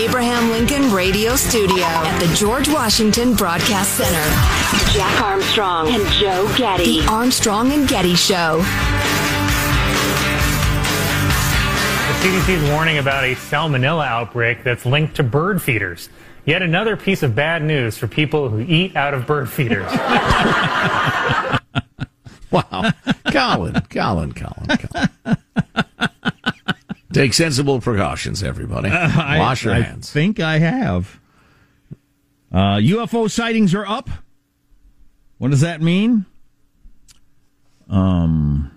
Abraham Lincoln Radio Studio at the George Washington Broadcast Center, Jack Armstrong and Joe Getty. The Armstrong and Getty Show. The CDC is warning about a salmonella outbreak that's linked to bird feeders. Yet another piece of bad news for people who eat out of bird feeders. wow. Colin, Colin, Colin, Colin. Take sensible precautions, everybody. Wash your I, hands. I think I have. Uh, UFO sightings are up. What does that mean? Um,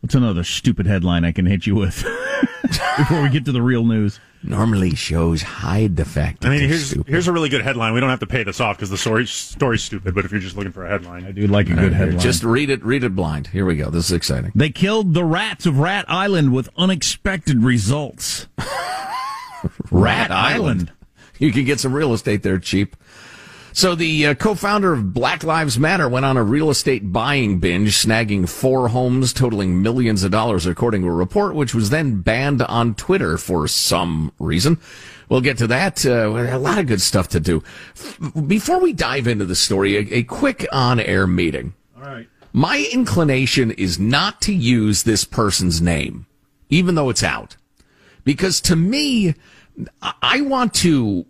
what's another stupid headline I can hit you with before we get to the real news? Normally, shows hide the fact. I mean, here's stupid. here's a really good headline. We don't have to pay this off because the story story's stupid. But if you're just looking for a headline, I do like a good headline. Just read it. Read it blind. Here we go. This is exciting. They killed the rats of Rat Island with unexpected results. Rat Island. You can get some real estate there cheap. So the uh, co-founder of Black Lives Matter went on a real estate buying binge, snagging four homes totaling millions of dollars, according to a report, which was then banned on Twitter for some reason. We'll get to that. Uh, a lot of good stuff to do. Before we dive into the story, a, a quick on-air meeting. All right. My inclination is not to use this person's name, even though it's out. Because to me, I- I want to,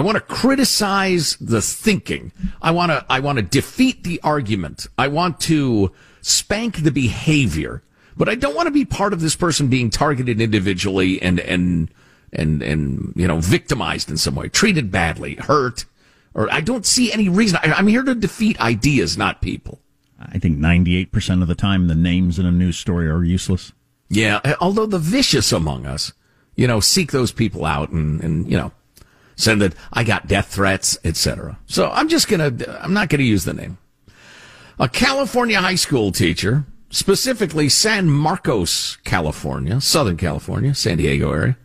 I want to criticize the thinking. I want to, I want to defeat the argument. I want to spank the behavior, but I don't want to be part of this person being targeted individually and, and, and, and, you know, victimized in some way, treated badly, hurt, or I don't see any reason. I, I'm here to defeat ideas, not people. I think 98% of the time the names in a news story are useless. Yeah, although the vicious among us, you know, seek those people out and, and you know, send that I got death threats, etc. So I'm just gonna, I'm not gonna use the name. A California high school teacher, specifically San Marcos, California, Southern California, San Diego area,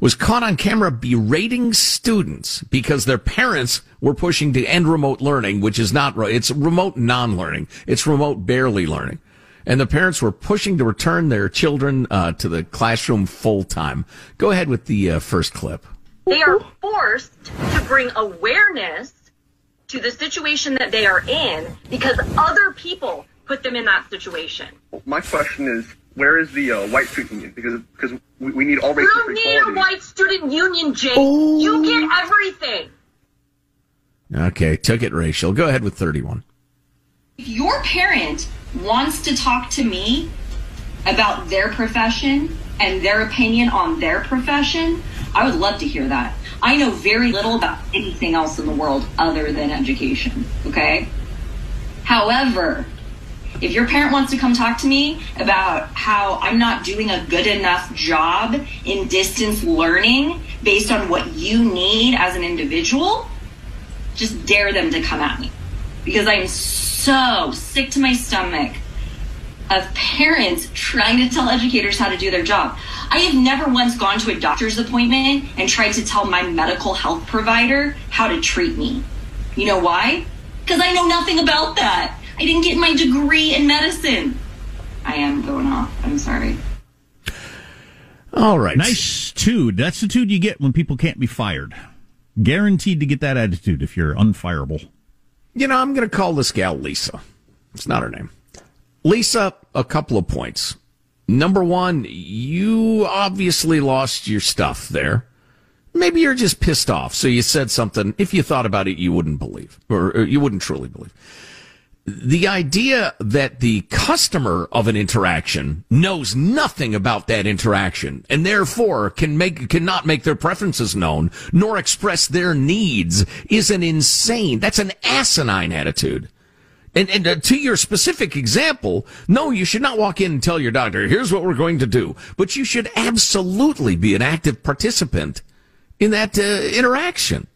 was caught on camera berating students because their parents were pushing to end remote learning, which is not, it's remote non-learning. It's remote barely learning. And the parents were pushing to return their children uh, to the classroom full time. Go ahead with the uh, first clip. They are forced to bring awareness to the situation that they are in because other people put them in that situation. My question is, where is the uh, white student union? Because because we, we need all racial You need a white student union, Jake. You get everything. Okay, took it racial. Go ahead with 31. If your parent wants to talk to me about their profession and their opinion on their profession, I would love to hear that. I know very little about anything else in the world other than education, okay? However, if your parent wants to come talk to me about how I'm not doing a good enough job in distance learning based on what you need as an individual, just dare them to come at me. Because I'm so sick to my stomach of parents trying to tell educators how to do their job. I have never once gone to a doctor's appointment and tried to tell my medical health provider how to treat me. You know why? Because I know nothing about that. I didn't get my degree in medicine. I am going off. I'm sorry. All right. Nice tude. That's the tude you get when people can't be fired. Guaranteed to get that attitude if you're unfireable. You know, I'm going to call this gal Lisa. It's not her name. Lisa, a couple of points. Number one, you obviously lost your stuff there. Maybe you're just pissed off, so you said something. If you thought about it, you wouldn't believe, or, you wouldn't truly believe the idea that the customer of an interaction knows nothing about that interaction and therefore can make cannot make their preferences known nor express their needs is an insane that's an asinine attitude and, and uh, to your specific example, no, you should not walk in and tell your doctor, here's what we're going to do. But you should absolutely be an active participant in that uh, interaction.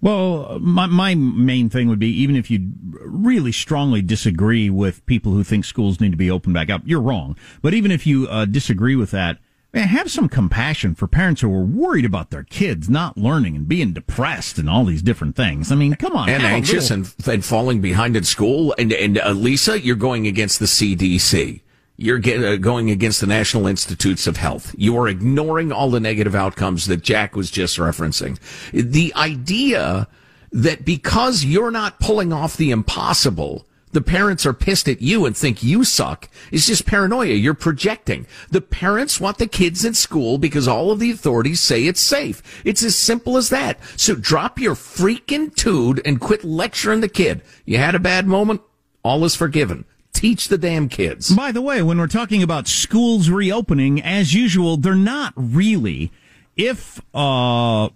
Well, my, my main thing would be even if you really strongly disagree with people who think schools need to be opened back up, you're wrong. But even if you uh, disagree with that, man, have some compassion for parents who are worried about their kids not learning and being depressed and all these different things. I mean, come on. And anxious little... and, and falling behind in school. And, and uh, Lisa, you're going against the CDC. You're get, uh, going against the National Institutes of Health. You are ignoring all the negative outcomes that Jack was just referencing. The idea that because you're not pulling off the impossible, the parents are pissed at you and think you suck It's just paranoia. You're projecting. The parents want the kids in school because all of the authorities say it's safe. It's as simple as that. So drop your freaking tood and quit lecturing the kid. You had a bad moment. All is forgiven teach the damn kids. By the way, when we're talking about schools reopening, as usual, they're not really. If uh,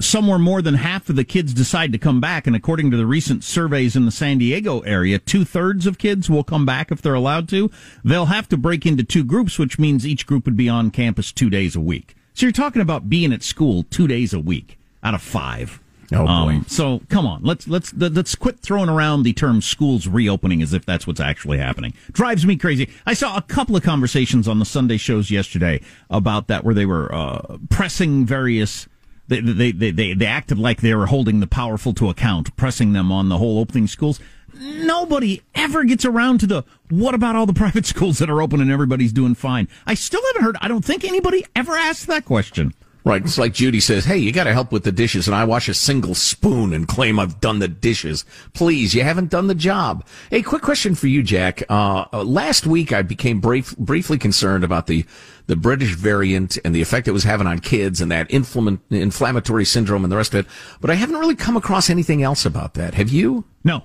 somewhere more than half of the kids decide to come back, and according to the recent surveys in the San Diego area, two thirds of kids will come back if they're allowed to. They'll have to break into two groups, which means each group would be on campus two days a week. So you're talking about being at school two days a week out of five. Oh boy! Um, so come on, let's let's let's quit throwing around the term schools reopening as if that's what's actually happening. Drives me crazy. I saw a couple of conversations on the Sunday shows yesterday about that, where they were uh, pressing various. They, they they they they acted like they were holding the powerful to account, pressing them on the whole opening schools. Nobody ever gets around to the what about all the private schools that are open and everybody's doing fine. I still haven't heard. I don't think anybody ever asked that question. Right. It's like Judy says, Hey, you got to help with the dishes. And I wash a single spoon and claim I've done the dishes. Please, you haven't done the job. Hey, quick question for you, Jack. Uh, uh, last week I became brief, briefly concerned about the, the British variant and the effect it was having on kids and that inflammatory syndrome and the rest of it. But I haven't really come across anything else about that. Have you? No.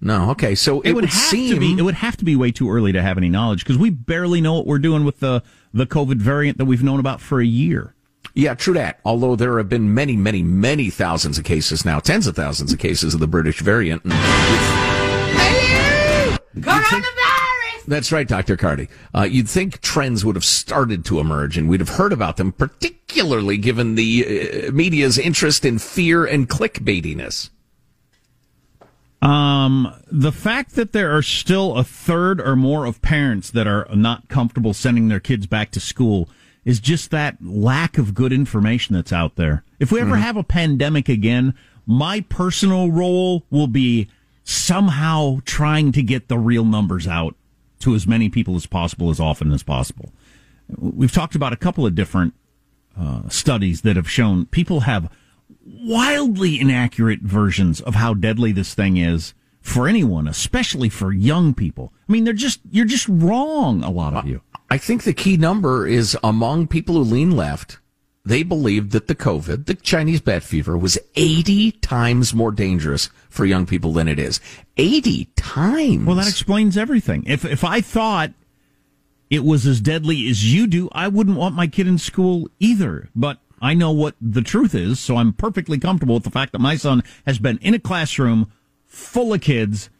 No. Okay. So it, it would, would, seem to be. It would have to be way too early to have any knowledge because we barely know what we're doing with the the COVID variant that we've known about for a year. Yeah, true that. Although there have been many, many, many thousands of cases now, tens of thousands of cases of the British variant. Coronavirus! That's right, Dr. Cardi. Uh, you'd think trends would have started to emerge and we'd have heard about them, particularly given the uh, media's interest in fear and clickbaitiness. Um, the fact that there are still a third or more of parents that are not comfortable sending their kids back to school is just that lack of good information that's out there. If we ever mm-hmm. have a pandemic again, my personal role will be somehow trying to get the real numbers out to as many people as possible as often as possible. We've talked about a couple of different uh, studies that have shown people have wildly inaccurate versions of how deadly this thing is for anyone, especially for young people. I mean, they're just, you're just wrong, a lot of you. I think the key number is among people who lean left, they believed that the COVID, the Chinese bat fever, was 80 times more dangerous for young people than it is. 80 times. Well, that explains everything. If if I thought it was as deadly as you do, I wouldn't want my kid in school either. But I know what the truth is, so I'm perfectly comfortable with the fact that my son has been in a classroom full of kids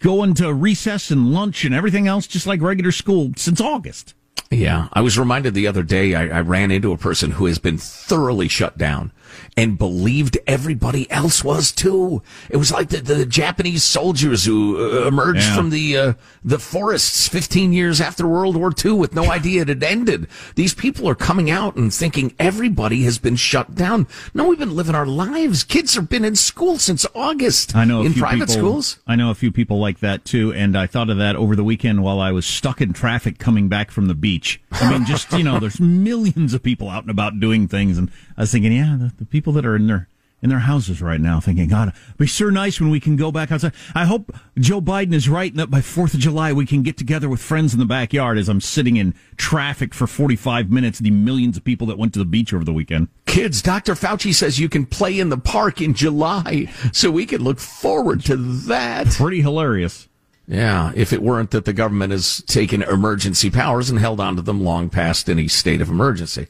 going to recess and lunch and everything else just like regular school since August. Yeah, I was reminded the other day I, I, ran into a person who has been thoroughly shut down and believed everybody else was too. It was like the, the Japanese soldiers who uh, emerged yeah. from the uh, the forests 15 years after World War II with no idea it had ended. These people are coming out and thinking everybody has been shut down. No, we've been living our lives. Kids have been in school since August. I know in private people, schools. I know a few people like that too, and I thought of that over the weekend while I was stuck in traffic coming back from the beach. I mean, just you know, there's millions of people out and about doing things, and I was thinking, yeah, the, the people that are in their in their houses right now, thinking, God, it'd be sure nice when we can go back outside. I hope Joe Biden is right, and that by Fourth of July we can get together with friends in the backyard. As I'm sitting in traffic for 45 minutes, the millions of people that went to the beach over the weekend. Kids, Dr. Fauci says you can play in the park in July, so we can look forward to that. Pretty hilarious. Yeah, if it weren't that the government has taken emergency powers and held onto them long past any state of emergency.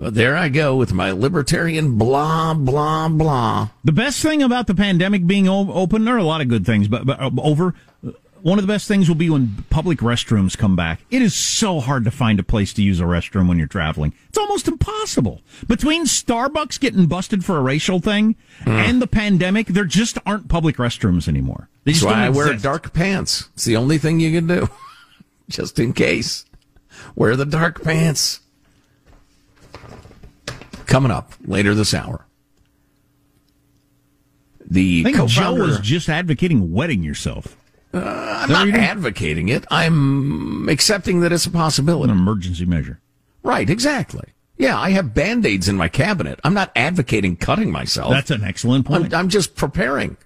But there I go with my libertarian blah, blah, blah. The best thing about the pandemic being open, there are a lot of good things, but, but uh, over, one of the best things will be when public restrooms come back. It is so hard to find a place to use a restroom when you're traveling. It's almost impossible. Between Starbucks getting busted for a racial thing mm. and the pandemic, there just aren't public restrooms anymore. They That's why I wear dark pants. It's the only thing you can do. just in case. Wear the dark pants coming up later this hour. The I think Joe was just advocating wetting yourself. Uh, I'm not advocating it. I'm accepting that it's a possibility. An emergency measure. Right, exactly. Yeah, I have band aids in my cabinet. I'm not advocating cutting myself. That's an excellent point. I'm, I'm just preparing.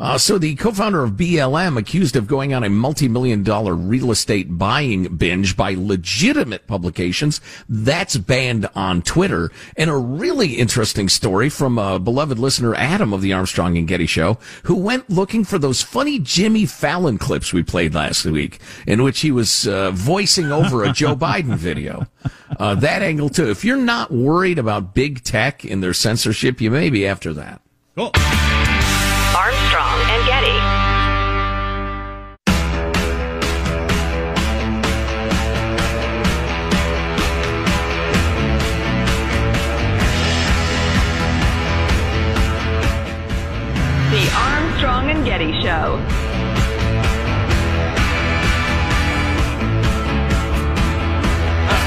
Uh, so the co-founder of BLM accused of going on a multi-million dollar real estate buying binge by legitimate publications. That's banned on Twitter. And a really interesting story from a beloved listener, Adam of the Armstrong and Getty show, who went looking for those funny Jimmy Fallon clips we played last week in which he was uh, voicing over a Joe Biden video. Uh, that angle too. If you're not worried about big tech and their censorship, you may be after that. Cool. Show.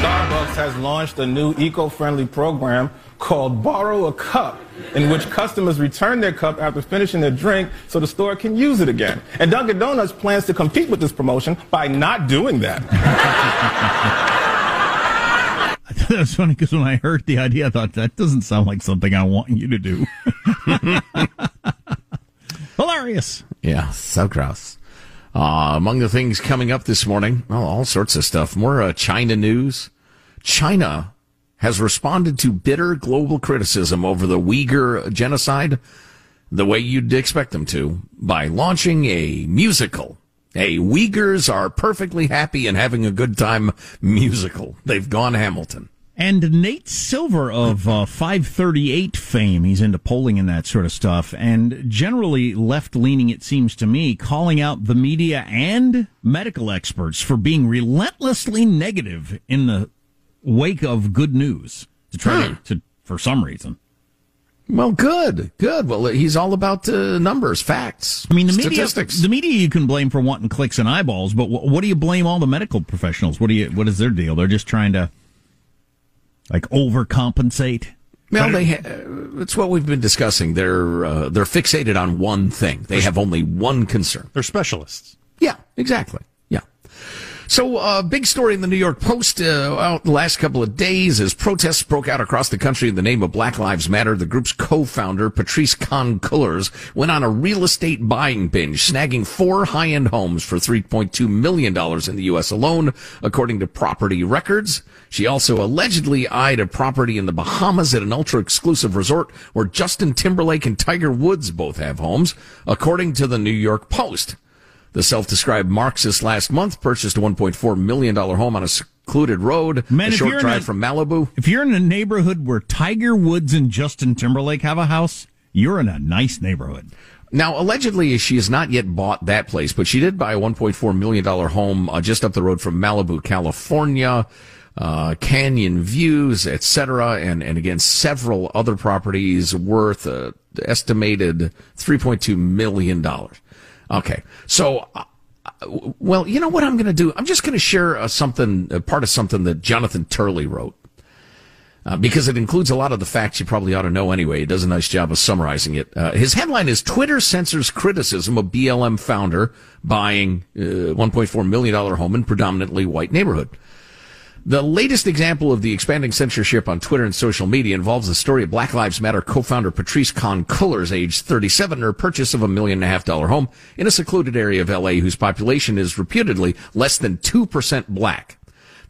Starbucks has launched a new eco-friendly program called Borrow a Cup, in which customers return their cup after finishing their drink so the store can use it again. And Dunkin' Donuts plans to compete with this promotion by not doing that. I thought that was funny because when I heard the idea, I thought that doesn't sound like something I want you to do. Hilarious. Yeah, so gross. Uh, among the things coming up this morning, well, all sorts of stuff. More uh, China news. China has responded to bitter global criticism over the Uyghur genocide the way you'd expect them to by launching a musical. A Uyghurs are perfectly happy and having a good time musical. They've gone Hamilton. And Nate Silver of uh, 538 fame, he's into polling and that sort of stuff, and generally left leaning, it seems to me, calling out the media and medical experts for being relentlessly negative in the wake of good news to try to, to, for some reason. Well, good, good. Well, he's all about uh, numbers, facts. I mean, the statistics. media, the media you can blame for wanting clicks and eyeballs, but what, what do you blame all the medical professionals? What do you, what is their deal? They're just trying to like overcompensate. Well, they ha- it's what we've been discussing. They're uh, they're fixated on one thing. They have only one concern. They're specialists. Yeah, exactly. Yeah. So, uh, big story in the New York Post uh, out the last couple of days as protests broke out across the country in the name of Black Lives Matter. The group's co-founder, Patrisse Khan-Cullors, went on a real estate buying binge, snagging four high-end homes for $3.2 million in the U.S. alone, according to property records. She also allegedly eyed a property in the Bahamas at an ultra-exclusive resort where Justin Timberlake and Tiger Woods both have homes, according to the New York Post. The self-described Marxist last month purchased a $1.4 million home on a secluded road, Man, a short drive a- from Malibu. If you're in a neighborhood where Tiger Woods and Justin Timberlake have a house, you're in a nice neighborhood. Now, allegedly, she has not yet bought that place, but she did buy a $1.4 million home uh, just up the road from Malibu, California, uh, Canyon Views, etc., and, and again, several other properties worth uh, estimated $3.2 million. Okay. So, uh, well, you know what I'm going to do? I'm just going to share uh, something, uh, part of something that Jonathan Turley wrote. Uh, because it includes a lot of the facts you probably ought to know anyway. He does a nice job of summarizing it. Uh, his headline is Twitter censors criticism of BLM founder buying uh, $1.4 million home in predominantly white neighborhood. The latest example of the expanding censorship on Twitter and social media involves the story of Black Lives Matter co-founder Patrisse Khan-Cullors, age 37, and her purchase of a million and a half dollar home in a secluded area of LA whose population is reputedly less than 2% black.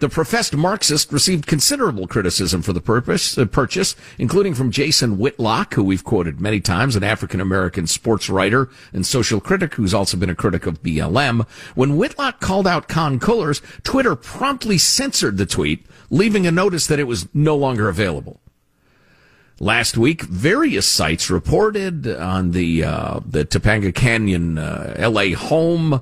The professed Marxist received considerable criticism for the purpose, uh, purchase, including from Jason Whitlock, who we've quoted many times, an African American sports writer and social critic who's also been a critic of BLM. When Whitlock called out Khan-Cullors, Twitter promptly censored the tweet, leaving a notice that it was no longer available. Last week, various sites reported on the uh, the Topanga Canyon uh, L.A. home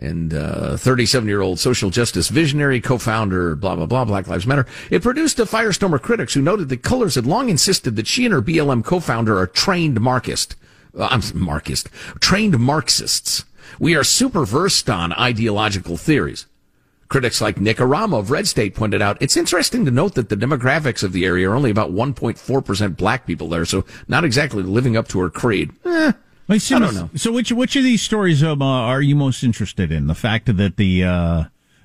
and 37 year old social justice visionary, co-founder, blah blah blah, Black Lives Matter. It produced a firestorm of critics who noted that Cullors had long insisted that she and her BLM co-founder are trained Marxist. Uh, I'm Marxist, trained Marxists. We are super versed on ideological theories. Critics like Nick Arama of Red State pointed out, it's interesting to note that the demographics of the area are only about 1.4% black people there, so not exactly living up to her creed. Eh, I don't know. So, which which of these stories um, uh, are you most interested in? The fact that the uh,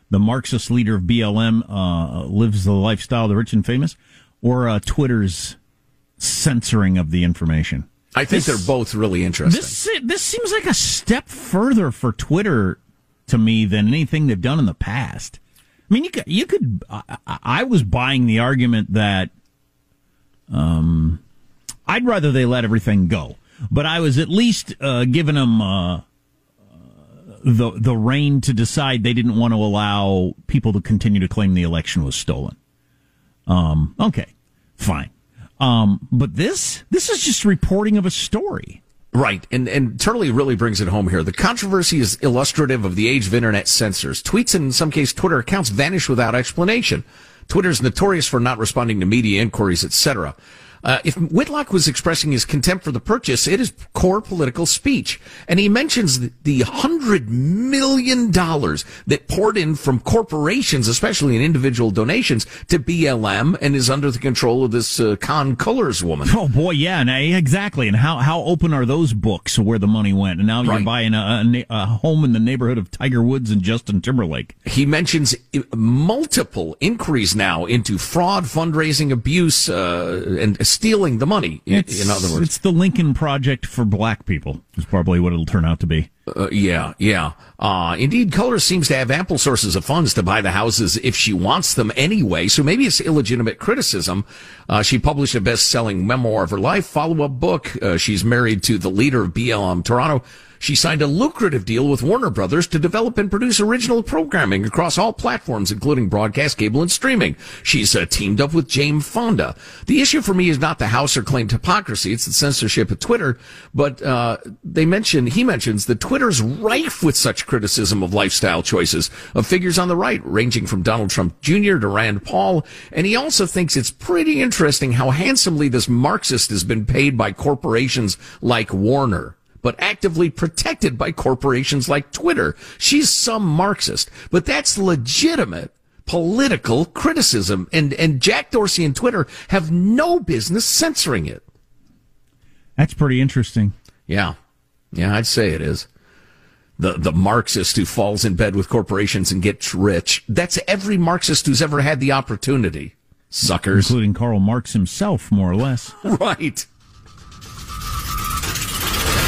the Marxist leader of BLM uh, lives the lifestyle of the rich and famous, or uh, Twitter's censoring of the information? I think This- they're both really interesting. This this seems like a step further for Twitter to me than anything they've done in the past. I mean, you could you could. I, I- I was buying the argument that, um, I'd rather they let everything go, but I was at least uh, giving them uh, the the rein to decide they didn't want to allow people to continue to claim the election was stolen. Um, okay, fine. Um, but this this is just reporting of a story. Right. And, and Turley really brings it home here. The controversy is illustrative of the age of internet censors. Tweets and in some case Twitter accounts vanish without explanation. Twitter's notorious for not responding to media inquiries, etc. Uh, if Whitlock was expressing his contempt for the purchase, it is core political speech. And he mentions the- the hundred million dollars that poured in from corporations, especially in individual donations, to BLM and is under the control of this uh, Khan-Cullors woman. Oh boy, yeah, uh, exactly. And how how open are those books where the money went? And now you're Right. buying a, a, a home in the neighborhood of Tiger Woods and Justin Timberlake. He mentions multiple inquiries now into fraud, fundraising, abuse, uh, and stealing the money. In, in other words, it's the Lincoln Project for black people. Is probably what it'll turn out to be. Uh, yeah, yeah. Uh, indeed, Color seems to have ample sources of funds to buy the houses if she wants them anyway. So maybe it's illegitimate criticism. Uh, she published a best-selling memoir of her life, follow-up book. Uh, she's married to the leader of BLM Toronto. She signed a lucrative deal with Warner Brothers to develop and produce original programming across all platforms, including broadcast, cable, and streaming. She's uh, teamed up with James Fonda. The issue for me is not the House or claimed hypocrisy; it's the censorship of Twitter. But uh, they mention he mentions that Twitter's rife with such criticism of lifestyle choices of figures on the right, ranging from Donald Trump Jr. to Rand Paul. And he also thinks it's pretty interesting how handsomely this Marxist has been paid by corporations like Warner but actively protected by corporations like Twitter. She's some Marxist, but that's legitimate political criticism. And, and Jack Dorsey and Twitter have no business censoring it. That's pretty interesting. Yeah. Yeah, I'd say it is. the, the Marxist who falls in bed with corporations and gets rich. That's every Marxist who's ever had the opportunity. Suckers. Including Karl Marx himself, more or less. right.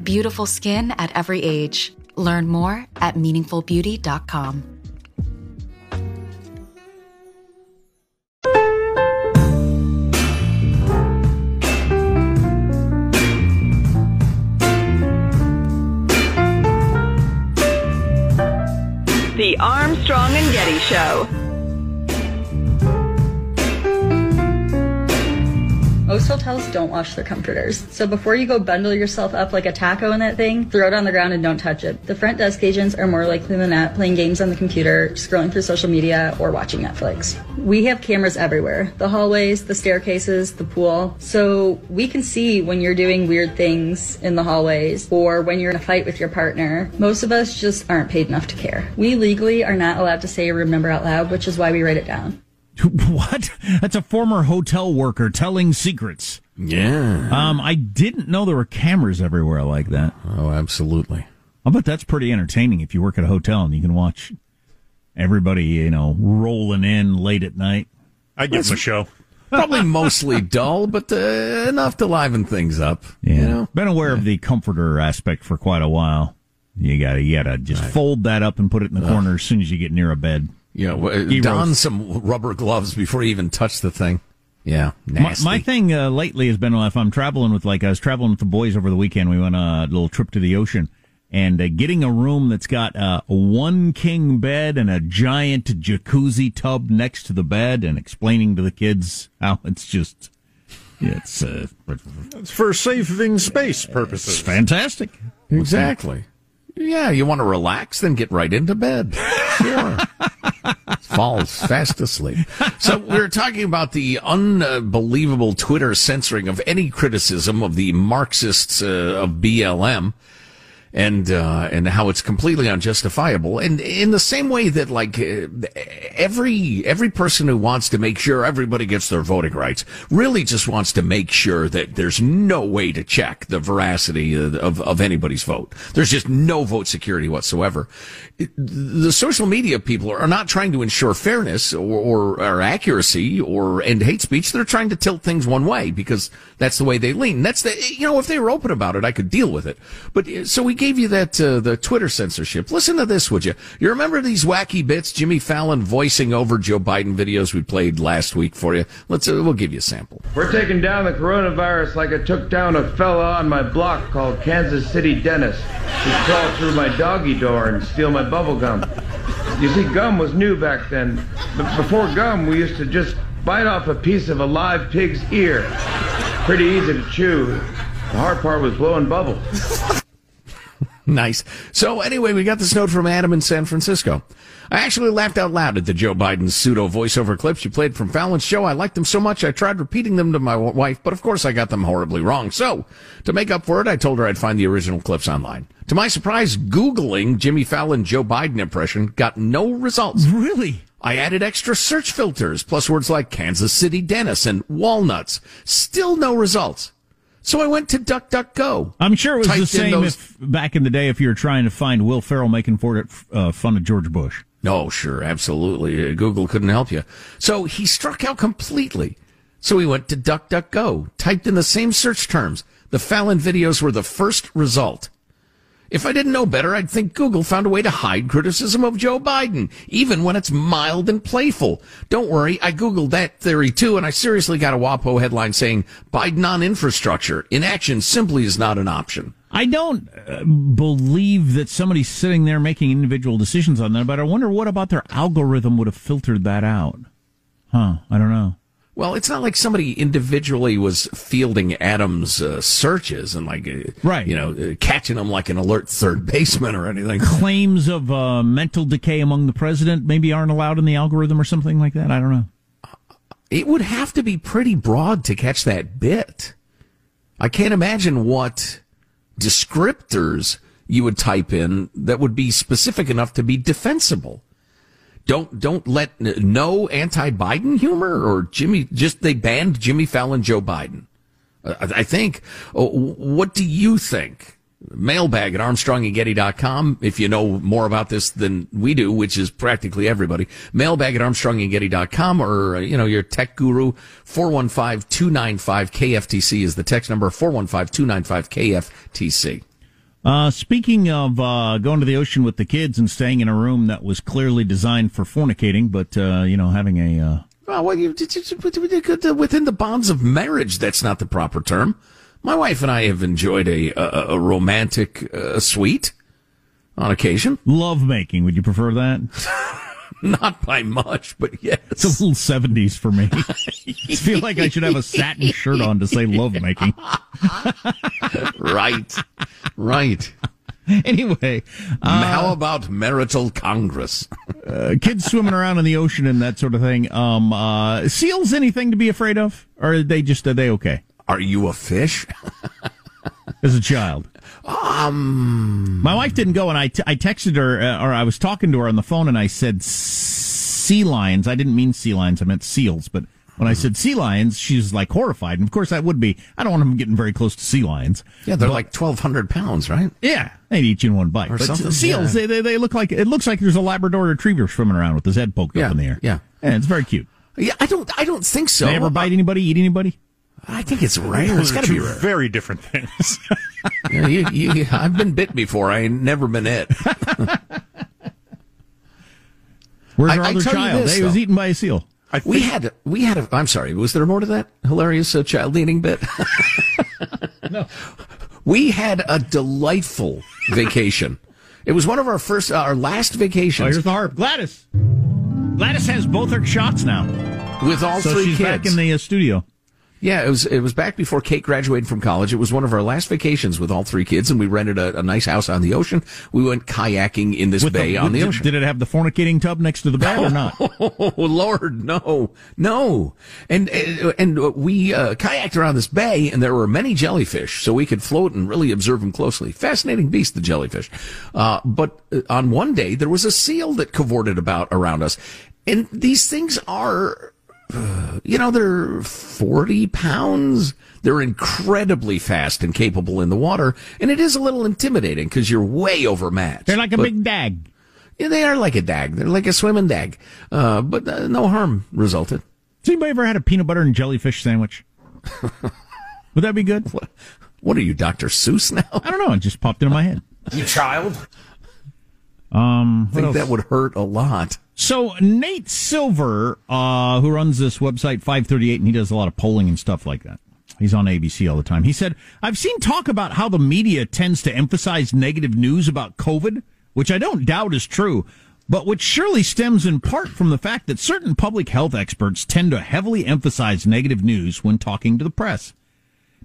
Beautiful skin at every age. Learn more at meaningfulbeauty.com. The Armstrong and Getty Show. Most hotels don't wash their comforters. So before you go bundle yourself up like a taco in that thing, throw it on the ground and don't touch it. The front desk agents are more likely than not playing games on the computer, scrolling through social media, or watching Netflix. We have cameras everywhere. The hallways, the staircases, the pool. So we can see when you're doing weird things in the hallways or when you're in a fight with your partner. Most of us just aren't paid enough to care. We legally are not allowed to say number out loud, which is why we write it down. What? That's a former hotel worker telling secrets. Yeah. Um, I didn't know there were cameras everywhere like that. Oh, absolutely. I bet that's pretty entertaining if you work at a hotel and you can watch everybody, you know, rolling in late at night. I give them a show. Probably mostly dull, but uh, enough to liven things up. Yeah. You know? Been aware of the comforter aspect for quite a while. You gotta, you gotta just fold that up and put it in the corner as soon as you get near a bed. You know, Heroes. don some rubber gloves before you even touch the thing. Yeah, My, nasty. my thing uh, lately has been well, if I'm traveling with like I was traveling with the boys over the weekend. We went on a little trip to the ocean, and uh, getting a room that's got uh, a one king bed and a giant jacuzzi tub next to the bed, and explaining to the kids how it's just it's uh, It's for saving space purposes. it's fantastic. exactly. Yeah, you want to relax, then get right into bed. Sure. Falls fast asleep. So we are talking about the unbelievable Twitter censoring of any criticism of the Marxists uh, of BLM. And uh, and how it's completely unjustifiable. And in the same way that like uh, every every person who wants to make sure everybody gets their voting rights really just wants to make sure that there's no way to check the veracity of, of, anybody's vote. There's just no vote security whatsoever. The social media people are not trying to ensure fairness or, or, or accuracy or end hate speech. They're trying to tilt things one way because that's the way they lean. That's the you know if they were open about it, I could deal with it. But uh, so we gave you that uh, the Twitter censorship. Listen to this, would you? You remember these wacky bits, Jimmy Fallon voicing over Joe Biden videos we played last week for you? Let's uh, we'll give you a sample. We're taking down the coronavirus like I took down a fella on my block called Kansas City Dennis. He'd crawl through my doggy door and steal my bubble gum. You see, gum was new back then. But before gum, we used to just bite off a piece of a live pig's ear. Pretty easy to chew. The hard part was blowing bubbles. Nice. So anyway, we got this note from Adam in San Francisco. I actually laughed out loud at the Joe Biden pseudo voiceover clips you played from Fallon's show. I liked them so much I tried repeating them to my wife, but of course I got them horribly wrong. So, to make up for it, I told her I'd find the original clips online. To my surprise, Googling Jimmy Fallon Joe Biden impression got no results. Really? I added extra search filters, plus words like Kansas City Dennis and walnuts. Still no results. So I went to DuckDuckGo. I'm sure it was the same those- if back in the day if you were trying to find Will Ferrell making for uh, fun of George Bush. No, sure, absolutely. Uh, Google couldn't help you. So he struck out completely. So he went to DuckDuckGo, typed in the same search terms. The Fallon videos were the first result. If I didn't know better, I'd think Google found a way to hide criticism of Joe Biden, even when it's mild and playful. Don't worry, I Googled that theory too, and I seriously got a WAPO headline saying Biden on infrastructure. Inaction simply is not an option. I don't uh, believe that somebody's sitting there making individual decisions on that, but I wonder what about their algorithm would have filtered that out. Huh, I don't know. Well, it's not like somebody individually was fielding Adams' uh, searches and like, uh, Right. you know, uh, catching them like an alert third baseman or anything. Claims of uh, mental decay among the president maybe aren't allowed in the algorithm or something like that. I don't know. It would have to be pretty broad to catch that bit. I can't imagine what descriptors you would type in that would be specific enough to be defensible. Don't don't let no anti-Biden humor or Jimmy. Just they banned Jimmy Fallon, Joe Biden. I I think. Uh, What do you think? Mailbag at ArmstrongandGetty.com. If you know more about this than we do, which is practically everybody. Mailbag at ArmstrongandGetty.com or uh, you know your tech guru. 415-295-KFTC is the text number. 415-295-KFTC. Uh, speaking of uh, going to the ocean with the kids and staying in a room that was clearly designed for fornicating, but uh, you know having a uh, Well, well, you, within the bonds of marriage, that's not the proper term. My wife and I have enjoyed a a, a romantic uh, suite on occasion. love making. Would you prefer that? Not by much, but yes. It's a little seventies for me. I feel like I should have a satin shirt on to say love making. right, right. Anyway, uh, how about marital congress? uh, kids swimming around in the ocean and that sort of thing. Um, uh, seals anything to be afraid of, or are they just are they okay? Are you a fish? As a child, um, my wife didn't go, and I, t- I texted her, uh, or I was talking to her on the phone, and I said sea lions. I didn't mean sea lions; I meant seals. But when I said sea lions, she was like horrified, and of course I would be. I don't want them getting very close to sea lions. Yeah, they're like twelve hundred pounds, right? Yeah, they'd eat you in one bite. Or but something, seals, yeah. they, they they look like it looks like there's a Labrador retriever swimming around with his head poked Yeah, up in the air. yeah. and it's very cute. Yeah, I don't. I don't think so. They ever bite anybody? Eat anybody? I think it's rare. It's got to be rare. very different things. Yeah, you, you, I've been bit before. I ain't never been it. Where's I- our I other tell you child? this, He was eaten by a seal. we had we had a. I'm sorry. Was there more to that hilarious uh, child eating bit? No. We had a delightful vacation. It was one of our first, uh, our last Oh, vacations here's the harp. Gladys. Gladys has both her shots now. with all so three she's kids. back in the uh, studio. Yeah, it was it was back before Kate graduated from college. It was one of our last vacations with all three kids, and we rented a, a nice house on the ocean. We went kayaking in this With bay on the did, ocean. Did it have the fornicating tub next to the bed or not? Oh Lord, no, no. And and we uh, kayaked around this bay, and there were many jellyfish, so we could float and really observe them closely. Fascinating beast, the jellyfish. Uh, but uh, on one day, there was a seal that cavorted about around us, and these things are. Uh, You know, they're 40 pounds. They're incredibly fast and capable in the water. And it is a little intimidating because you're way overmatched. They're like a But- big dag. yeah, they are like a dag. They're like a swimming dag. Uh, but uh, no harm resulted. Has anybody ever had a peanut butter and jellyfish sandwich? Would that be good? What, what are you, Dr. Seuss now? I don't know. It just popped into my head. You child? Um, I think else? that would hurt a lot. So Nate Silver, uh, who runs this website 538, and he does a lot of polling and stuff like that. He's on ABC all the time. He said, I've seen talk about how the media tends to emphasize negative news about COVID, which I don't doubt is true, but which surely stems in part from the fact that certain public health experts tend to heavily emphasize negative news when talking to the press.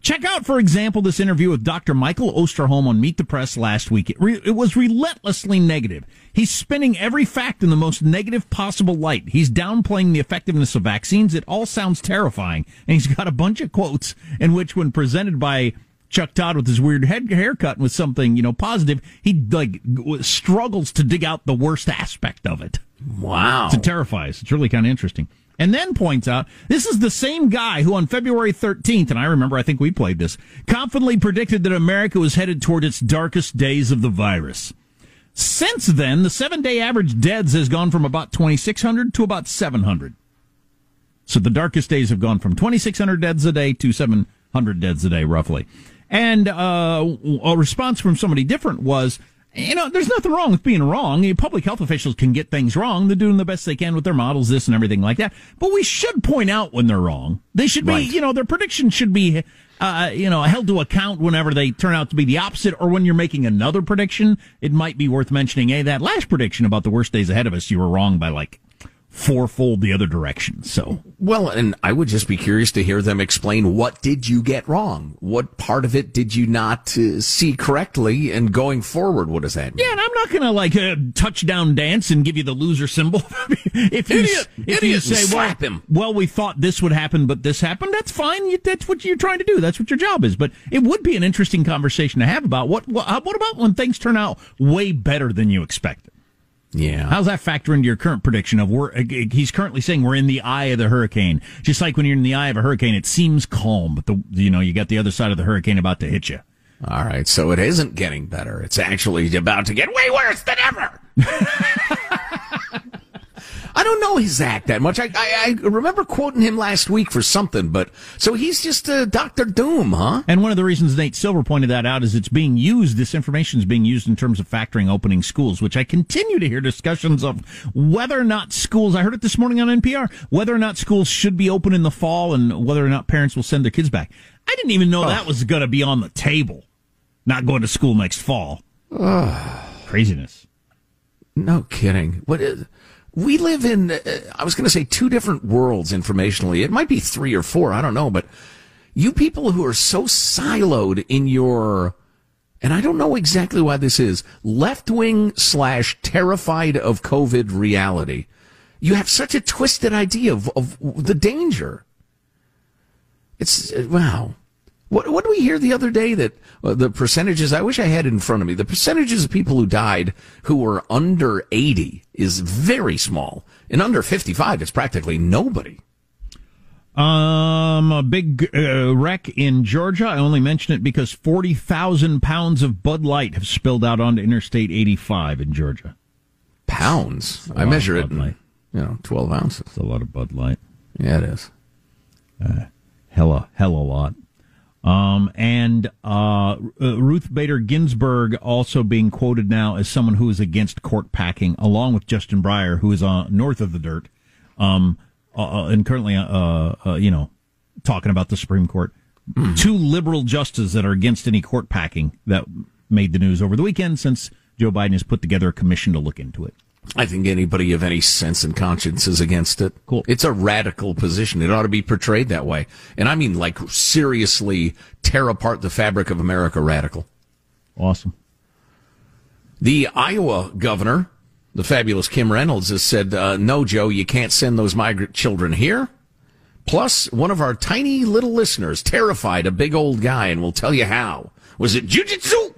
Check out, for example, this interview with Dr. Michael Osterholm on Meet the Press last week. It, re- it was relentlessly negative. He's spinning every fact in the most negative possible light. He's downplaying the effectiveness of vaccines. It all sounds terrifying. And he's got a bunch of quotes in which, when presented by Chuck Todd with his weird head haircut and with something, you know, positive, he like w- struggles to dig out the worst aspect of it. Wow. It terrifies. It's really kind of interesting. And then points out this is the same guy who on February 13th, and I remember I think we played this, confidently predicted that America was headed toward its darkest days of the virus. Since then, the seven day average deaths has gone from about 2,600 to about 700. So the darkest days have gone from 2,600 deaths a day to 700 deaths a day, roughly. And uh, a response from somebody different was, you know, there's nothing wrong with being wrong. Public health officials can get things wrong. They're doing the best they can with their models, this and everything like that. But we should point out when they're wrong. They should be, Right. you know, their predictions should be, uh, you know, held to account whenever they turn out to be the opposite or when you're making another prediction. It might be worth mentioning, hey, that last prediction about the worst days ahead of us, you were wrong by like fourfold the other direction. So Well, and I would just be curious to hear them explain what did you get wrong? What part of it did you not uh, see correctly? And going forward, what does that mean? Yeah, and I'm not going to like uh, touchdown dance and give you the loser symbol. if you Idiot! if you say, Slap well, him. well, we thought this would happen, but this happened. That's fine. You, that's what you're trying to do. That's what your job is. But it would be an interesting conversation to have about what what, uh, what about when things turn out way better than you expected. Yeah. How's that factor into your current prediction of we're? He's currently saying we're in the eye of the hurricane. Just like when you're in the eye of a hurricane, it seems calm, but the you know you got the other side of the hurricane about to hit you. All right, so it isn't getting better. It's actually about to get way worse than ever. I don't know his act that much. I, I, I remember quoting him last week for something, but so he's just uh, Doctor Doom, huh? And one of the reasons Nate Silver pointed that out is it's being used, this information is being used in terms of factoring opening schools, which I continue to hear discussions of whether or not schools, I heard it this morning on NPR, whether or not schools should be open in the fall and whether or not parents will send their kids back. I didn't even know that was going to be on the table. Not going to school next fall. Craziness. No kidding. What is, we live in, uh, I was going to say two different worlds informationally. It might be three or four. I don't know. But you people who are so siloed in your, and I don't know exactly why this is, left wing slash terrified of COVID reality. You have such a twisted idea of, of the danger. It's, uh, wow. What, what did we hear the other day that uh, the percentages, I wish I had in front of me, the percentages of people who died who were under 80 is very small. And under 55, it's practically nobody. Um, a big uh, wreck in Georgia. I only mention it because 40,000 pounds of Bud Light have spilled out onto Interstate 85 in Georgia. Pounds? I measure it in, you know, 12 ounces. It's a lot of Bud Light. Yeah, it is. Uh, hella, hella lot. Um, and uh, uh, Ruth Bader Ginsburg also being quoted now as someone who is against court packing, along with Justice Breyer, who is uh, north of the dirt, um, uh, uh, and currently, uh, uh, you know, talking about the Supreme Court. Two liberal justices that are against any court packing that made the news over the weekend since Joe Biden has put together a commission to look into it. I think anybody of any sense and conscience is against it. Cool. It's a radical position. It ought to be portrayed that way. And I mean, like, seriously tear apart the fabric of America radical. Awesome. The Iowa governor, the fabulous Kim Reynolds, has said, uh, no, Joe, you can't send those migrant children here. Plus, one of our tiny little listeners terrified a big old guy and will tell you how. Was it jujitsu?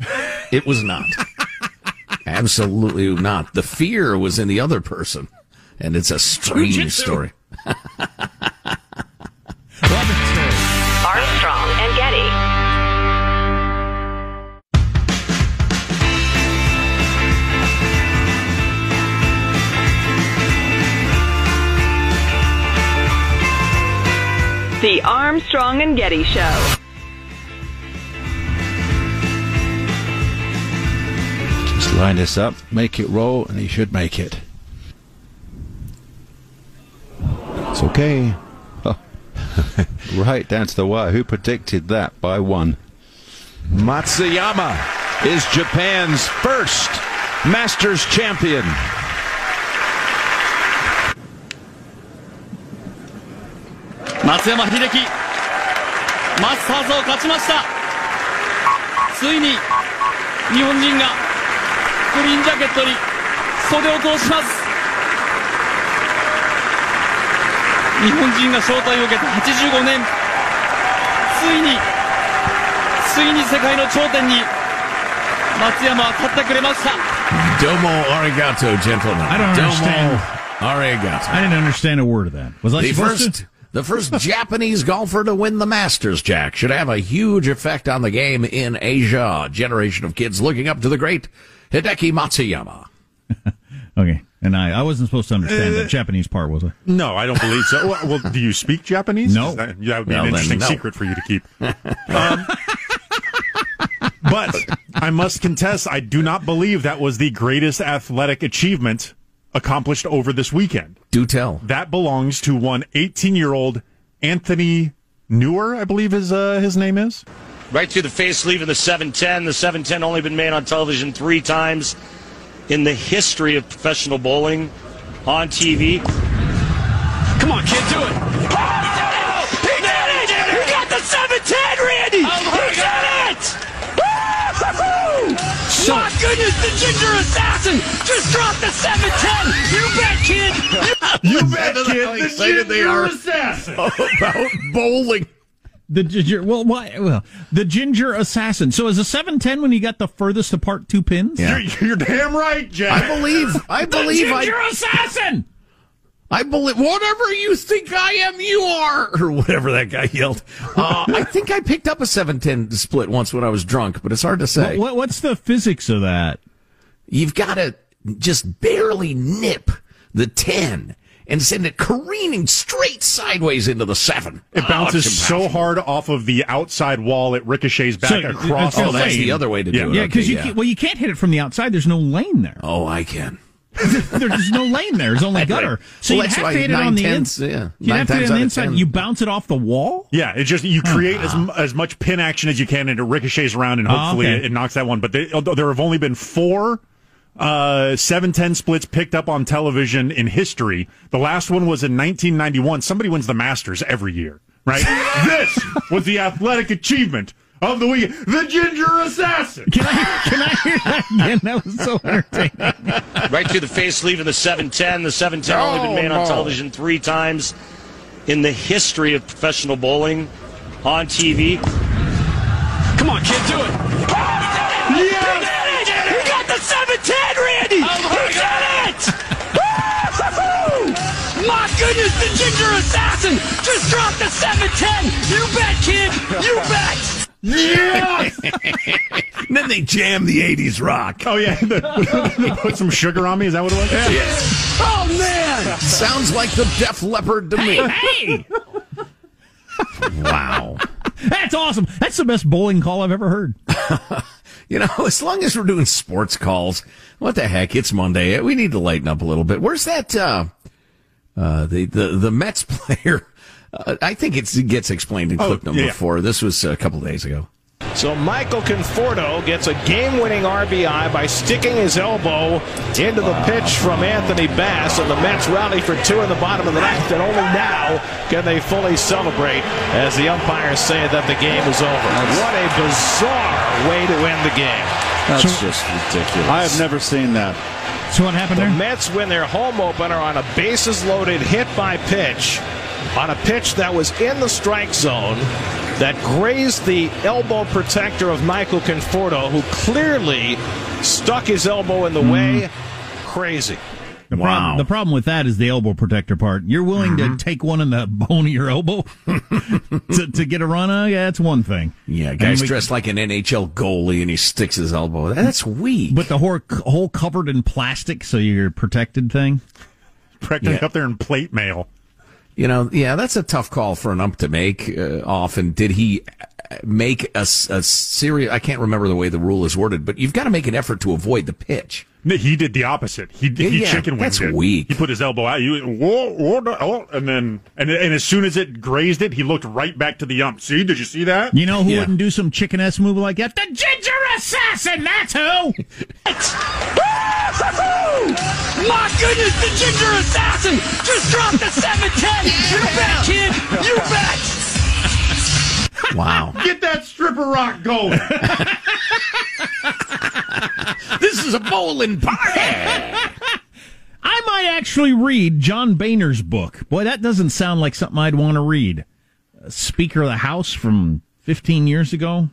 It was not. Absolutely not. The fear was in the other person. And it's a strange Jujitsu. story. Armstrong and Getty. The Armstrong and Getty Show. line this up, make it roll, and he should make it. It's okay. Oh. right down to the wire. Who predicted that by one? Matsuyama is Japan's first Masters champion. 松山英樹マスターズを勝ちましたついに日本人が グリーンジャケットに袖を通します日本人が招待を受けた85年ついについに世界の頂点に松山は立ってくれました Domo arigato, gentlemen. I don't Domo understand. arigato. I didn't understand a word of that. Was I the supposed first, to? the first Japanese golfer to win the Masters, Jack, should have a huge effect on the game in Asia. A generation of kids looking up to the great Hideki Matsuyama. Okay, and I, I wasn't supposed to understand Uh, the Japanese part, was I? No, I don't believe so. Well, well, do you speak Japanese? No. That, that would be Well, an interesting no. secret for you to keep. Um, but I must contest, I do not believe that was the greatest athletic achievement accomplished over this weekend. Do tell. That belongs to one 18 year old Anthony Neuer, I believe his uh, his name is. Right through the face sleeve of the 710. The 710 only been made on television three times in the history of professional bowling on TV. Come on, kid, do it. He did it! He got the 710, Randy! Oh he did it! Woo-hoo-hoo! My goodness, the ginger assassin just dropped the 710! You bet, kid! You bet, kid! How The excited they are assassin! about bowling. The ginger. Well, why? Well, the ginger assassin. So, is a seven ten when you got the furthest apart two pins? Yeah. You're, you're damn right, Jack. I believe. I The believe. ginger I, assassin. I believe. Whatever you think I am, you are, or whatever that guy yelled. Uh, I think I picked up a seven ten split once when I was drunk, but it's hard to say. What, what's the physics of that? You've got to just barely nip the 10 and send it careening straight sideways into the 7. It ah, bounces Oh, so hard off of the outside wall, it ricochets back So, across the Oh, that's the other way to Yeah. do it. Yeah, because Okay, you yeah. can't, well, you can't hit it from the outside. There's no lane there. Oh, I can. There's no lane there. There's only gutter. So Well, you have why to hit it on the inside. yeah. You have to hit it on the inside. You bounce it off the wall. Yeah, it's just you create as, mu- as much pin action as you can, and it ricochets around, and Oh, hopefully okay. it, it knocks that one. But they, although there have only been four uh, 710 splits picked up on television in history. The last one was in 1991. Somebody wins the Masters every year, right? this was the athletic achievement of the week. The Ginger Assassin. Can I can I hear that again? That was so entertaining. Right through the face sleeve of the 710. The 710 only been Oh, made on television three times in the history of professional bowling on TV. Come on, kid, do it. He did My goodness, the ginger assassin just dropped the 710! You bet, kid! You bet! Yes! Then they jam the 80s rock. Oh yeah, they put some sugar on me. Is that what it was? Yes. Oh, man! Sounds like the Def Leppard to me. Hey, Wow. that's awesome. That's the best bowling call I've ever heard. You know, as long as we're doing sports calls, what the heck? It's Monday. We need to lighten up a little bit. Where's that? Uh, uh, the the the Mets player. Uh, I think it's, it gets explained in Oh, clip number yeah, yeah. four. This was a couple days ago. So Michael Conforto gets a game-winning RBI by sticking his elbow into the pitch from Anthony Bass, and the Mets rally for two in the bottom of the ninth, and only now can they fully celebrate as the umpires say that the game is over. What a bizarre way to end the game. That's just ridiculous. I have never seen that. So what happened the there? Mets win their home opener on a bases loaded hit by pitch on a pitch that was in the strike zone that grazed the elbow protector of Michael Conforto, who clearly stuck his elbow in the mm-hmm. way. Crazy. The, problem, the problem with that is the elbow protector part. You're willing Mm-hmm. to take one in the bone of your elbow to, to get a run? Uh, yeah, that's one thing. Yeah, guy's we- dressed like an NHL goalie and he sticks his elbow. That's weak. But the whole, whole covered in plastic, so you're protected thing. Practically Yeah. up there in plate mail. You know, yeah, that's a tough call for an ump to make. Uh, often, did he uh, make a serious? I can't remember the way the rule is worded, but you've got to make an effort to avoid the pitch. No, He did the opposite. He he Yeah, chicken winged that's it. weak. He put his elbow out. You whoa, whoa, oh, and then and and as soon as it grazed it, he looked right back to the ump. See, did you see that? You know who wouldn't do some chicken ass move like that? The ginger assassin. That's who. My goodness, the ginger assassin just dropped a 710. You bet, kid. You bet. Wow. Get that stripper rock going. this is a bowling party. I might actually read John Boehner's book. Boy, that doesn't sound like something I'd want to read. Uh, Speaker of the House from 15 years ago.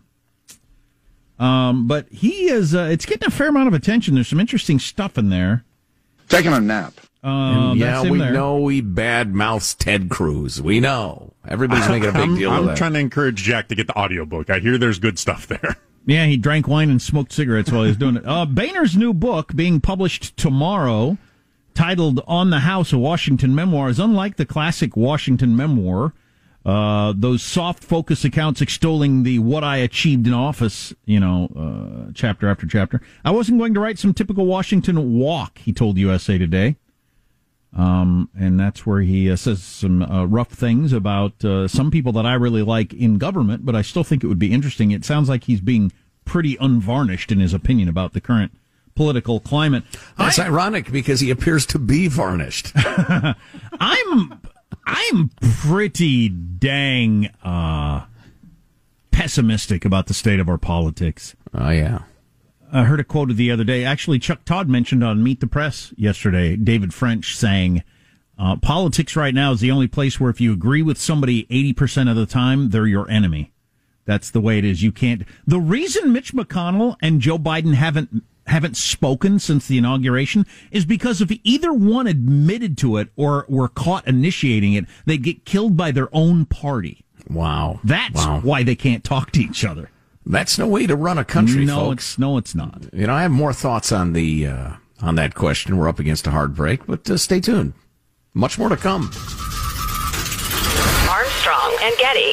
Um, but he is, uh, it's getting a fair amount of attention. There's some interesting stuff in there. Taking a nap. Uh, yeah, we there. know we bad mouths Ted Cruz. We know. Everybody's making a big I'm, deal I'm of that. trying to encourage Jack to get the audiobook. I hear there's good stuff there. Yeah, he drank wine and smoked cigarettes while he was doing it. Uh, Boehner's new book, being published tomorrow, titled On the House, a Washington Memoir, is unlike the classic Washington memoir. Uh, those soft focus accounts extolling the what I achieved in office, you know, uh, chapter after chapter. I wasn't going to write some typical Washington walk, he told USA Today. Um, and that's where he uh, says some uh, rough things about uh, some people that I really like in government, but I still think it would be interesting. It sounds like he's being pretty unvarnished in his opinion about the current political climate. That's ironic because he appears to be varnished. I'm I'm pretty dang uh, pessimistic about the state of our politics. Oh yeah. I heard a quote the other day. Actually, Chuck Todd mentioned on Meet the Press yesterday. David French saying, uh, "Politics right now is the only place where if you agree with somebody eighty percent of the time, they're your enemy. That's the way it is. You can't. The reason Mitch McConnell and Joe Biden haven't haven't spoken since the inauguration is because if either one admitted to it or were caught initiating it, they'd get killed by their own party. Wow. That's Wow. why they can't talk to each other. That's no way to run a country, no, folks. it's no, it's not. You know, I have more thoughts on the uh, on that question. We're up against a hard break, but uh, stay tuned. Much more to come. Armstrong and Getty.